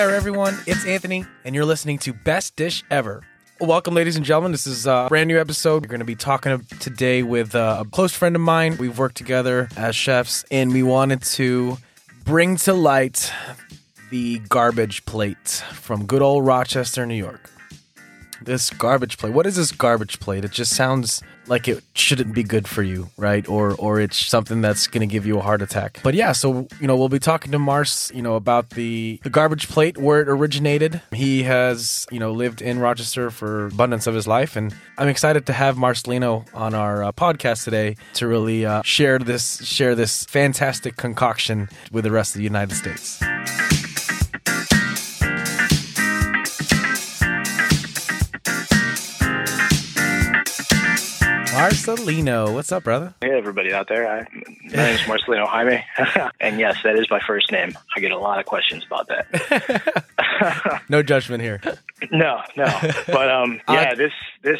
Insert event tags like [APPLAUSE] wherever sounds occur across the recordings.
there, everyone. It's Anthony, and you're listening to Best Dish Ever. Welcome, ladies and gentlemen. This is a brand new episode. We're going to be talking today with uh, a close friend of mine. We've worked together as chefs, and we wanted to bring to light the garbage plate from good old Rochester, New York. This garbage plate. What is this garbage plate? It just sounds like it shouldn't be good for you, right? Or or it's something that's going to give you a heart attack. But yeah, so you know, we'll be talking to Mars, you know, about the the garbage plate where it originated. He has, you know, lived in Rochester for abundance of his life and I'm excited to have Marcelino on our uh, podcast today to really uh, share this share this fantastic concoction with the rest of the United States. Marcelino, what's up, brother? Hey, everybody out there. I, my name is Marcelino Jaime. [LAUGHS] and yes, that is my first name. I get a lot of questions about that. [LAUGHS] [LAUGHS] no judgment here. No, no. But um, yeah, uh, this this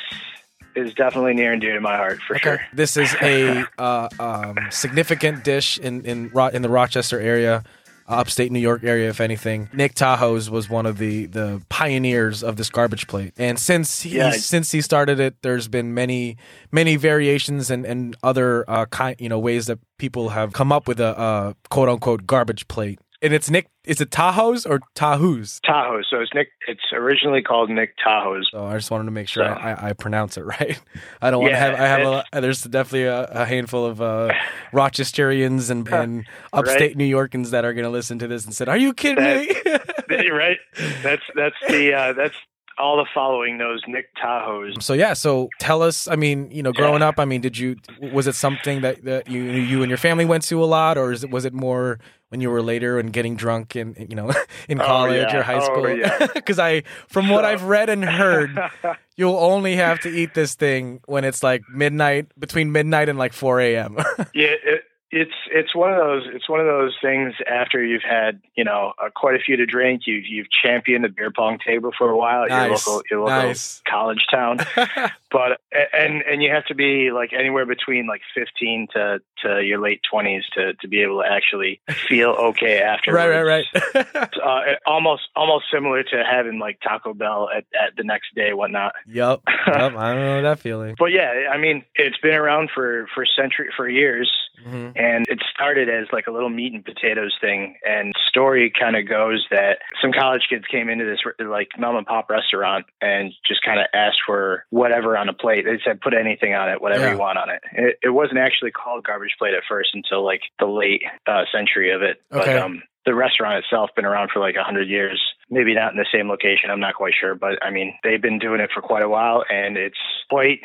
is definitely near and dear to my heart for okay. sure. This is a uh, um, significant dish in in in the Rochester area upstate New York area, if anything. Nick Tahou's was one of the the pioneers of this garbage plate, and since he yeah. since he started it, there's been many many variations and and other uh, kind you know ways that people have come up with a uh, quote unquote garbage plate and it's Nick. Is it Tahoes or Tahou's? Tahoe. So it's Nick. It's originally called Nick Tahou's. So I just wanted to make sure so. I, I, pronounce it right. [LAUGHS] I don't want yeah, to have. I have a. There's definitely a, a handful of uh, [LAUGHS] Rochesterians and, and upstate right? New Yorkers that are going to listen to this and said, "Are you kidding that, me?" [LAUGHS] right. That's that's the uh, that's all the following knows Nick Tahou's. So yeah, so tell us. I mean, you know, growing yeah. up, I mean, did you was it something that, that you you and your family went to a lot, or is it was it more when you were later and getting drunk in you know [LAUGHS] in oh, college oh, yeah. [LAUGHS] or high school? Because oh, yeah. I, from what I've read and heard, [LAUGHS] you'll only have to eat this thing when it's like midnight, between midnight and like four a.m. yeah, it, it's it's one of those it's one of those things after you've had you know uh, quite a few to drink you've you've championed the beer pong table for a while at nice. your local your local nice. college town. [LAUGHS] But and and you have to be like anywhere between like 15 to to your late 20s to to be able to actually feel okay [LAUGHS] after right right right. [LAUGHS] Uh, almost almost similar to having like Taco Bell at, at the next day whatnot. Yep, yep I don't know that feeling. But yeah I mean it's been around for for century for years. Mm-hmm. And it started as like a little meat and potatoes thing. And story kind of goes that some college kids came into this like mom and pop restaurant and just kind of asked for whatever on a plate. They said, put anything on it, whatever yeah. you want on it. it. it. wasn't actually called garbage plate at first until like the late uh, century of it. Okay. But um, the restaurant itself been around for like a hundred years. Maybe not in the same location. I'm not quite sure, but I mean, they've been doing it for quite a while, and it's quite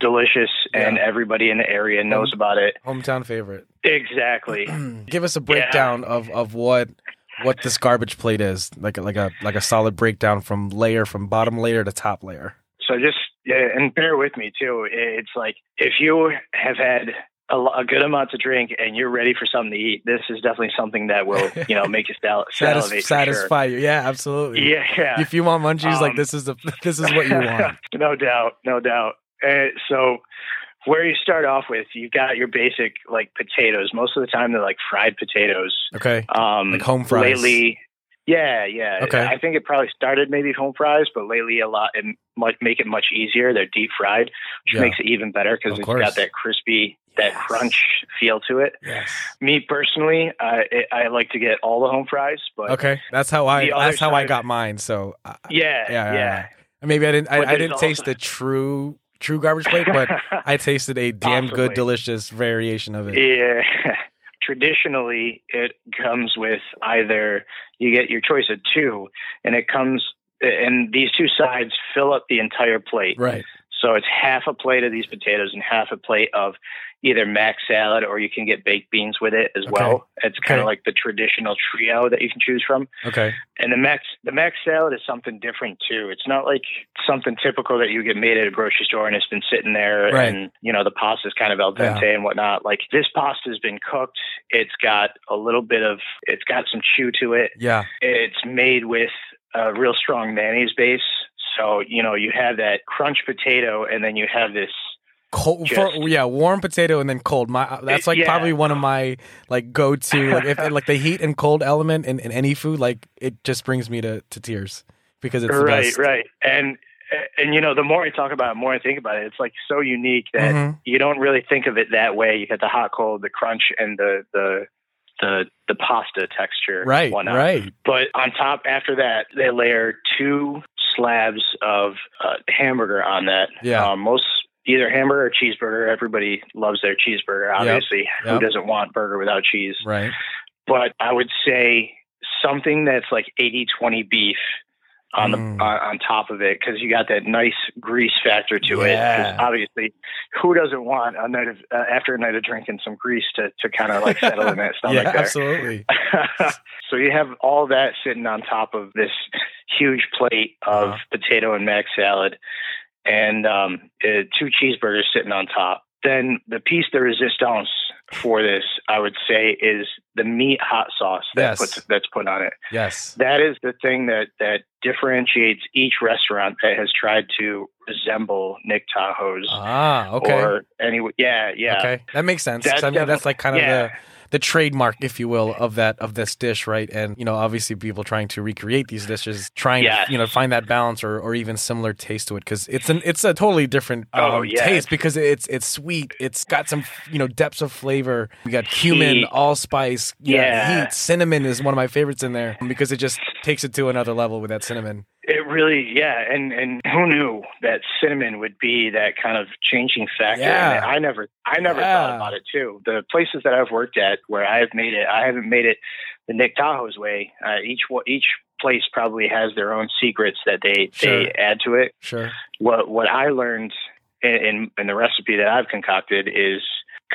delicious, yeah. and everybody in the area knows Home, about it. Hometown favorite. Exactly. [CLEARS THROAT] Give us a breakdown yeah. of of what what this garbage plate is, like a, like a like a solid breakdown from layer from bottom layer to top layer. So just yeah, and bear with me too. It's like if you have had a, a, good amount to drink and you're ready for something to eat, this is definitely something that will, you know, make you sal- [LAUGHS] salivate. satisfy sure. you. Yeah, absolutely. Yeah, yeah. If you want munchies, um, like this is the this is what you [LAUGHS] want. no doubt, no doubt. Uh, so where you start off with, you've got your basic like potatoes. Most of the time, they're like fried potatoes. Okay. Um, like home fries. Lately, yeah, yeah. Okay. I think it probably started maybe home fries, but lately a lot and make it much easier. They're deep fried, which yeah. makes it even better because it's course. got that crispy, that yes. crunch feel to it. Yes. Me personally, I I like to get all the home fries, but okay, that's how I that's how I got mine. So uh, yeah, yeah, yeah. Maybe I didn't I, I didn't taste the true true garbage plate, but [LAUGHS] I tasted a damn Possibly. good, delicious variation of it. Yeah. [LAUGHS] traditionally it comes with either you get your choice of two and it comes and these two sides fill up the entire plate right so it's half a plate of these potatoes and half a plate of either mac salad or you can get baked beans with it as okay. well. It's kind of like the traditional trio that you can choose from. Okay. And the mac the mac salad is something different too. It's not like something typical that you get made at a grocery store and it's been sitting there right. and you know the pasta is kind of al dente yeah. and whatnot. Like this pasta has been cooked. It's got a little bit of it's got some chew to it. Yeah. It's made with a real strong mayonnaise base. So, you know, you have that crunch potato and then you have this Cold, Just- for, yeah, warm potato and then cold. My that's like Yeah. probably one of my like go to like if like the heat and cold element in, in any food like it just brings me to, to tears because it's the right, best. right. And and you know, the more I talk about it, the more I think about it, it's like so unique that Mhm. you don't really think of it that way. You get the hot cold, the crunch, and the the the the pasta texture, Right, whatnot. right. But on top, after that, they layer two slabs of uh, hamburger on that. Yeah. Um, most either hamburger or cheeseburger. Everybody loves their cheeseburger. Obviously, Yep. who doesn't want burger without cheese? Right. But I would say something that's like 80-20 beef on the Mm. on, on top of it because you got that nice grease factor to it. Yeah. 'Cause obviously, who doesn't want a night of uh, after a night of drinking some grease to to kind of like settle in that [LAUGHS] stomach yeah, there. absolutely. [LAUGHS] so you have all that sitting on top of this huge plate of Uh-huh. potato and mac salad, and um, uh, two cheeseburgers sitting on top. Then the piece de resistance for this, I would say, is the meat hot sauce that Yes. puts, that's put on it. Yes. That is the thing that that differentiates each restaurant that has tried to resemble Nick Tahou's Ah, okay. or any. Yeah, yeah. Okay, that makes sense. That's I mean, that's like kind of yeah. the the trademark, if you will, of that of this dish, right? And you know, obviously, people trying to recreate these dishes, trying Yes. to you know find that balance or, or even similar taste to it, because it's an it's a totally different um, Oh, yeah. taste because it's it's sweet, it's got some you know depths of flavor. We got cumin, Heat. allspice, yeah, Yeah. heat, cinnamon is one of my favorites in there because it just takes it to another level with that cinnamon. It really, yeah, and and who knew that cinnamon would be that kind of changing factor? Yeah. I never, I never Yeah. thought about it too. The places that I've worked at where I have made it, I haven't made it the Nick Tahou's way. Uh, each each place probably has their own secrets that they Sure. they add to it. Sure. What what I learned in, in in the recipe that I've concocted is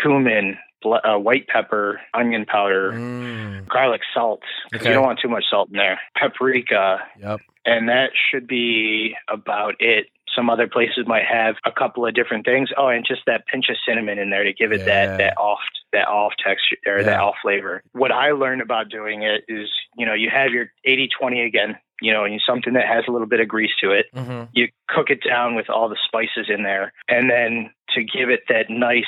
cumin, uh, white pepper, onion powder, Mm, garlic salt. Okay. You don't want too much salt in there. Paprika, yep. And that should be about it. Some other places might have a couple of different things. Oh, and just that pinch of cinnamon in there to give it Yeah. that that off that off texture or Yeah. that off flavor. What I learned about doing it is, you know, you have your 80-20 again, you know, and something that has a little bit of grease to it. hmm You cook it down with all the spices in there, and then to give it that nice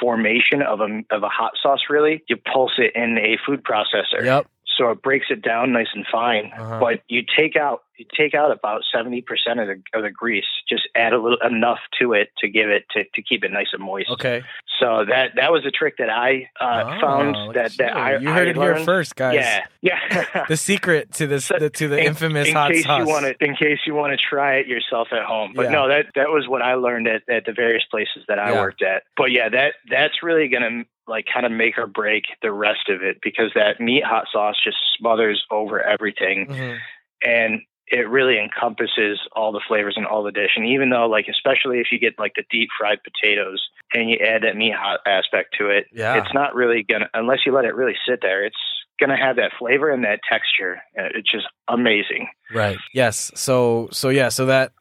formation of a of a hot sauce, really, you pulse it in a food processor Yep. So it breaks it down nice and fine. Uh-huh. But you take out you take out about seventy percent of the of the grease. Just add a little enough to it to give it to, to keep it nice and moist. Okay. So that that was a trick that I uh, Oh, found that that you. I you I heard it here first, guys. Yeah, yeah. [LAUGHS] the secret to this So, the, to the in- infamous in hot case sauce. you want to in case you want to try it yourself at home. But Yeah. no, that that was what I learned at, at the various places that I Yeah. worked at. But yeah, that that's really gonna like kind of make or break the rest of it because that meat hot sauce just smothers over everything Mhm. and it really encompasses all the flavors in all the dish. And even though, like, especially if you get like the deep fried potatoes and you add that meat hot aspect to it, Yeah. it's not really gonna unless you let it really sit there. It's gonna have that flavor and that texture. It's just amazing. Right. Yes. So so yeah. So that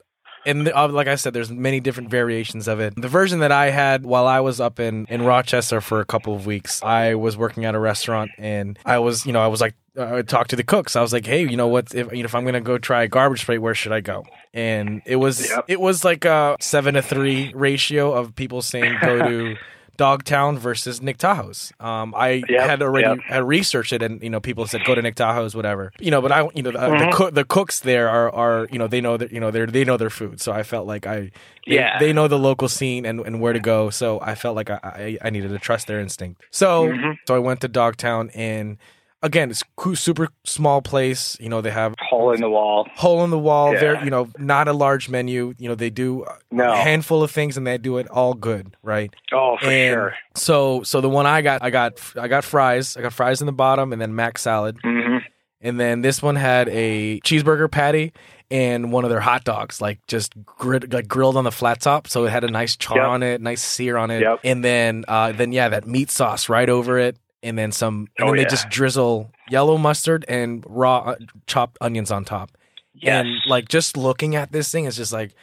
and the, uh, like I said, there's many different variations of it. The version that I had while I was up in in Rochester for a couple of weeks, I was working at a restaurant and I was you know I was like I talked to the cooks. I was like, hey, you know what? If you know if I'm gonna go try a garbage plate, where should I go? And it was Yep. it was like a seven to three ratio of people saying go [LAUGHS] to. Dogtown versus Nick Tahou's. Um, I Yep, had already yep. had researched it, and you know, people said go to Nick Tahou's, whatever. You know, but I, you know, the, the, Mhm. cook, the cooks there are, are, you know, they know that, you know, they they know their food. So I felt like I, they, Yeah. they know the local scene and, and where to go. So I felt like I, I, I needed to trust their instinct. So, Mhm. so I went to Dogtown, and again, it's super small place. You know, they have Hole in the wall. hole in the wall. Yeah. Very, you know, not a large menu. You know, they do a handful of things, and they do it all good, right? Oh, for and sure. so, so the one I got, I got, I got fries. I got fries in the bottom, and then mac salad. hmm And then this one had a cheeseburger patty and one of their hot dogs, like just grid, like grilled on the flat top, so it had a nice char Yep. on it, nice sear on it. Yep. And then, uh, then yeah, that meat sauce right over it, and then some. And Oh, then they yeah. just drizzle yellow mustard and raw uh, chopped onions on top. Yes. And like just looking at this thing, is just like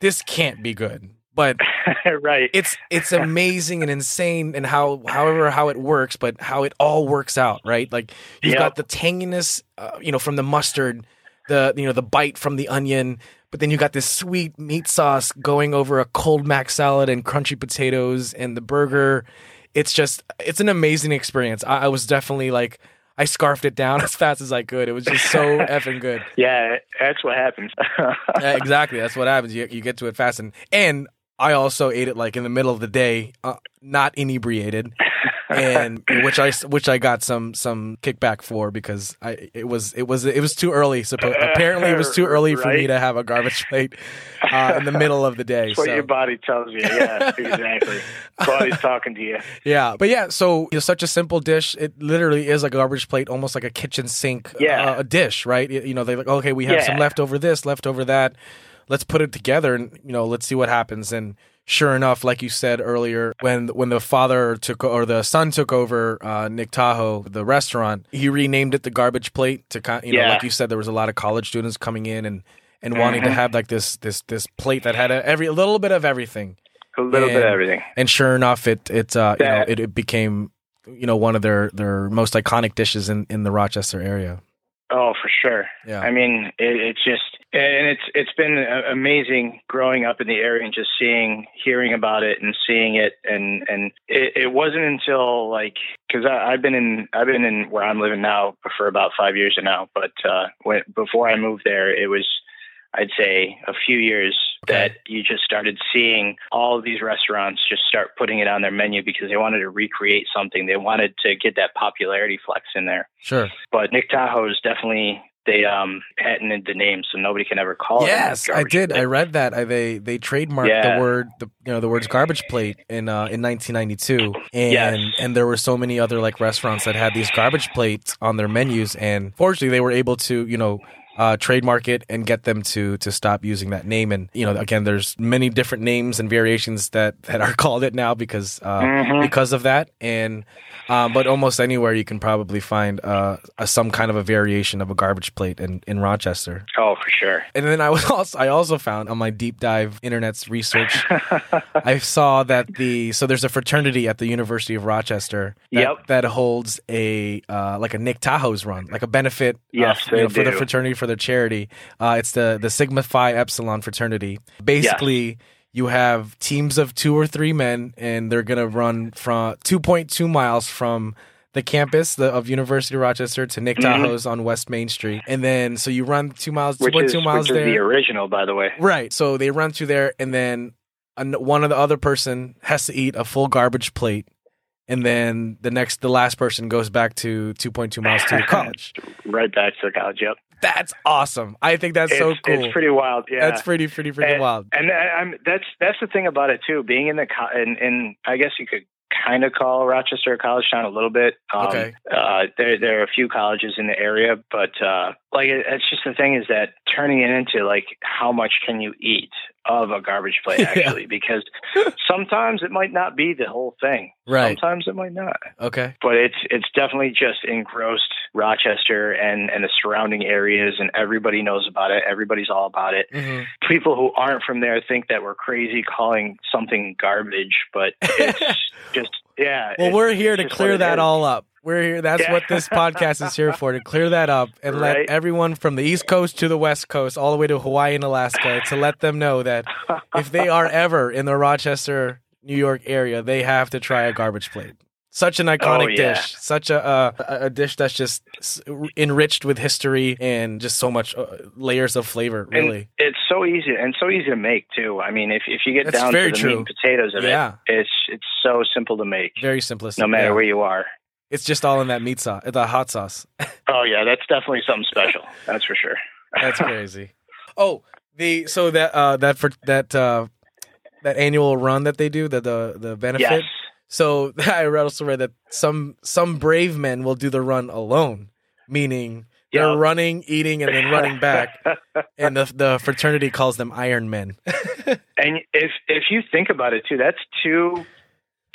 this can't be good, but [LAUGHS] right. it's it's amazing and insane and how however how it works but how it all works out right like you've Yep. got the tanginess uh, you know from the mustard the you know the bite from the onion, but then you got this sweet meat sauce going over a cold mac salad and crunchy potatoes and the burger. It's just it's an amazing experience. I, I was definitely like I scarfed it down [LAUGHS] as fast as I could. It was just so [LAUGHS] effing good. Yeah, that's what happens. [LAUGHS] Yeah, exactly. That's what happens. You you get to it fast, and and I also ate it like in the middle of the day, uh, not inebriated, and [LAUGHS] which I which I got some some kickback for because I it was it was it was too early. Suppo- apparently, it was too early for me to have a garbage plate uh, in the middle of the day. That's what so- your body tells you. Yeah, [LAUGHS] exactly. Body's talking to you. Yeah, but yeah, so it's such a simple dish. It literally is a garbage plate, almost like a kitchen sink Yeah. uh, a dish, right? You you know, they like, okay, we have some Yeah. leftover this, leftover that. Let's put it together and you know, let's see what happens. And sure enough, like you said earlier, when when the father took or the son took over uh, Nick Tahou, the restaurant, he renamed it the garbage plate to kind. You know, Yeah. like you said, there was a lot of college students coming in and and wanting to Mhm. have like this this this plate that had a, every a little bit of everything A little bit of And- everything. and sure enough, it it uh, you know it, it became you know one of their their most iconic dishes in in the Rochester area. Oh, for sure. Yeah. I mean, it, it's just, and it's it's been amazing growing up in the area and just seeing, hearing about it, and seeing it, and and it, it wasn't until like because I've been in I've been in where I'm living now for about five years now, but uh, when before I moved there, it was I'd say a few years that you just started seeing all of these restaurants just start putting it on their menu because they wanted to recreate something. They wanted to get that popularity flex in there. Sure. But Nick Tahou is definitely they um patented the name so nobody can ever call it. a Yes, I did. plate. I read that. I, they they trademarked Yeah. the word the you know the words garbage plate in uh, in 1992, and Yes. and there were so many other like restaurants that had these garbage plates on their menus, and fortunately they were able to you know. Uh, trademark it and get them to to stop using that name and you know again there's many different names and variations that that are [LAUGHS] called it now because uh, Mhm. because of that and um, but almost anywhere you can probably find uh, a, some kind of a variation of a garbage plate in, in Rochester Oh, for sure. and then I was [LAUGHS] also I also found on my deep dive internet's research, [LAUGHS] I saw that the so there's a fraternity at the University of Rochester that, Yep. that holds a uh, like a Nick Tahou's run, like a benefit Yes, they know, for the fraternity for their charity. Uh, it's the the Sigma Phi Epsilon fraternity. Basically. You have teams of two or three men, and they're gonna run from 2.2 miles from the campus the, of University of Rochester to Nick Mhm. Tahou's on West Main Street, and then so you run two miles, two Which point is, miles which is the original, by the way. right? So they run through there, and then an, one of the other person has to eat a full garbage plate, and then the next, the last person goes back to two point two miles to [LAUGHS] college. Right back to the college. Yep. That's awesome. I think that's it's, so cool. It's pretty wild. Yeah. That's pretty, pretty, pretty and, wild. And I- I'm that's that's the thing about it too. Being in the co- in, in I guess you could kind of call Rochester a college town a little bit. Um, Okay. Uh, there there are a few colleges in the area, but uh, like it, it's just the thing is that turning it into like how much can you eat of a garbage plate [LAUGHS] Yeah. actually because sometimes it might not be the whole thing. Right. Sometimes it might not. Okay. But it's it's definitely just engrossed Rochester and and the surrounding areas, and everybody knows about it. Everybody's all about it hmm people who aren't from there think that we're crazy calling something garbage, but it's [LAUGHS] just yeah. Well, we're here to clear that all up. We're here. That's Yeah. what this podcast is here for to clear that up and let everyone from the East Coast to the West Coast, all the way to Hawaii and Alaska, to let them know that if they are [LAUGHS] ever in the Rochester, New York area, they have to try a garbage plate. Such an iconic Oh, yeah. dish, such a, a a dish that's just enriched with history and just so much uh, layers of flavor. And Really, it's so easy and so easy to make too. I mean, if if you get That's down to the true. meat and potatoes of Yeah. it, it's it's so simple to make, very simplistic. no matter yeah. where you are. It's just all in that meat sauce, the hot sauce. [LAUGHS] Oh yeah, that's definitely something special. That's for sure. That's [LAUGHS] crazy. oh, the so that uh that for that uh that annual run that they do, the the the benefit. yes. So [LAUGHS] I read also read that some some brave men will do the run alone, meaning they're Yeah. running, eating, and then running back, and the the fraternity calls them Iron Men. And if if you think about it too, that's two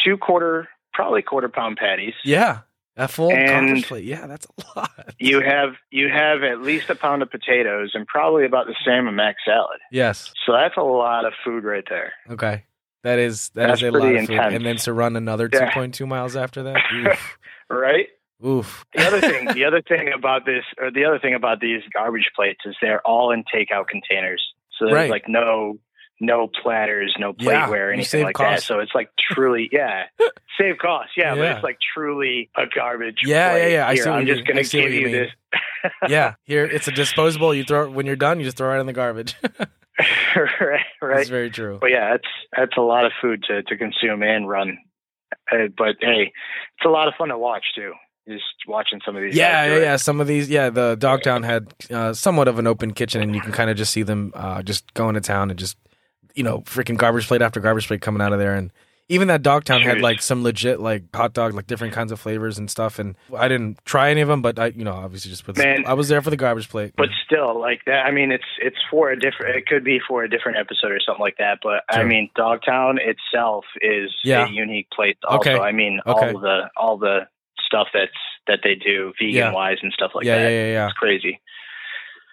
two quarter probably quarter pound patties. yeah, a full And- plate. Yeah, that's a [LAUGHS] lot. You have you have at least a pound of potatoes and probably about the same amount of mac salad. Yes. So that's a lot of food right there. Okay. That is that is That's a lot of food, intense. and then to run another two Yeah. point two miles after that. [LAUGHS] oof. Right? Oof. The other thing, [LAUGHS] the other thing about this, or the other thing about these garbage plates is they're all in takeout containers. So there's Right. like no, no platters, no plateware, you anything like that. So it's like truly, [LAUGHS] yeah, save costs, yeah, but it's like truly a garbage. Yeah, plate. yeah, yeah, I Here, see what I'm you just see what give you you this. [LAUGHS] Yeah, here [LAUGHS] it's a disposable. You throw it when you're done. You just throw it in the garbage. right, right. That's very true. But yeah, that's that's a lot of food to to consume and run. Uh, but hey, it's a lot of fun to watch too. Just watching some of these. Yeah, yeah, yeah. Some of these, yeah. The Dogtown had uh, somewhat of an open kitchen, and you can kind of just see them uh, just going to town and just, you know, freaking garbage plate after garbage plate coming out of there. And even that Dogtown had like some legit like hot dog, like different kinds of flavors and stuff. And I didn't try any of them, but I, you know, obviously just put. Man. I was there for the garbage plate. But still, like that. I mean, it's it's for a different. It could be for a different episode or something like that. But I Sure. mean, Dogtown itself is Yeah. a unique place. Also, Okay. I mean, Okay. all the all the stuff that's that they do vegan Yeah. wise and stuff like yeah, that. yeah, yeah, yeah. It's crazy.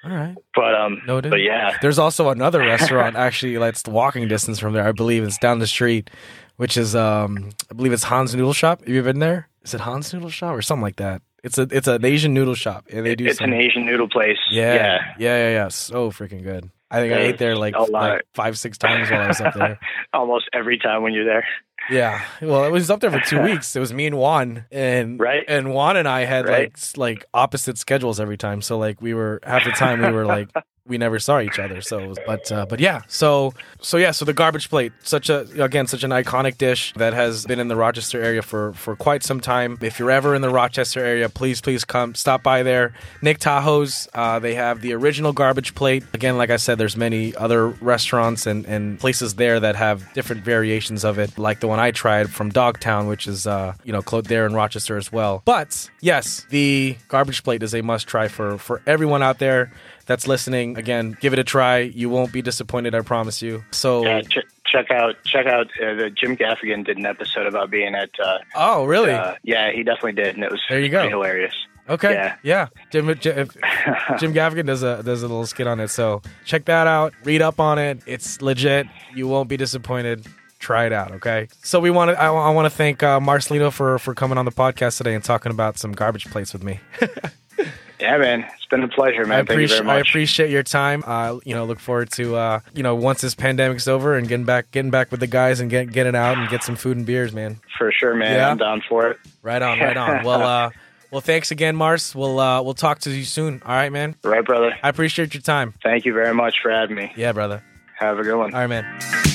All right. But um, Noted. but yeah, There's also another restaurant [LAUGHS] actually like the walking distance from there. I believe it's down the street, which is um I believe it's Hans Noodle Shop. Have you been there? Is it Hans Noodle Shop or something like that? It's a it's an Asian noodle shop and they do it's some, an Asian noodle place. yeah, yeah. yeah, yeah, yeah, So freaking good. I think I ate there like, like five, six times while I was up there. [LAUGHS] Almost every time when you're there. Yeah. Well, it was up there for two [LAUGHS] weeks. It was me and Juan, and Right. and Juan and I had Right. like like opposite schedules every time. So like we were half the time we were like [LAUGHS] we never saw each other. So but uh, but yeah. So so yeah. So the garbage plate, such a again such an iconic dish that has been in the Rochester area for for quite some time. If you're ever in the Rochester area, please please come stop by there. Nick Tahou's. Uh, they have the original garbage plate. Again, like I said, there's many other restaurants and and places there that have different variations of it, like the one I tried from Dogtown, which is uh you know close there in Rochester as well. But yes, the garbage plate is a must try for for everyone out there that's listening. Again, give it a try. You won't be disappointed. I promise you. So. Yeah, ch- check out check out uh, the Jim Gaffigan did an episode about being at. Uh, Oh, really? uh, yeah, he definitely did, and it was There you go. hilarious. Okay. Yeah. Yeah. Jim, Jim, [LAUGHS] Jim Gaffigan does a does a little skit on it. So check that out. Read up on it. It's legit. You won't be disappointed. Try it out. Okay. So we want to. I, I want to thank uh, Marcelino for for coming on the podcast today and talking about some garbage plates with me. [LAUGHS] Yeah, man, it's been a pleasure, man. I Thank you appreciate I appreciate your time. Uh, you know, look forward to uh, you know once this pandemic's over and getting back getting back with the guys and get getting out and get some food and beers, man. For sure, man. Yeah. I'm down for it. Right on. Right on. [LAUGHS] Well. uh well, thanks again, Mars. We'll uh, we'll talk to you soon. All right, man. Right, brother. I appreciate your time. Thank you very much for having me. Yeah, brother. Have a good one. All right, man.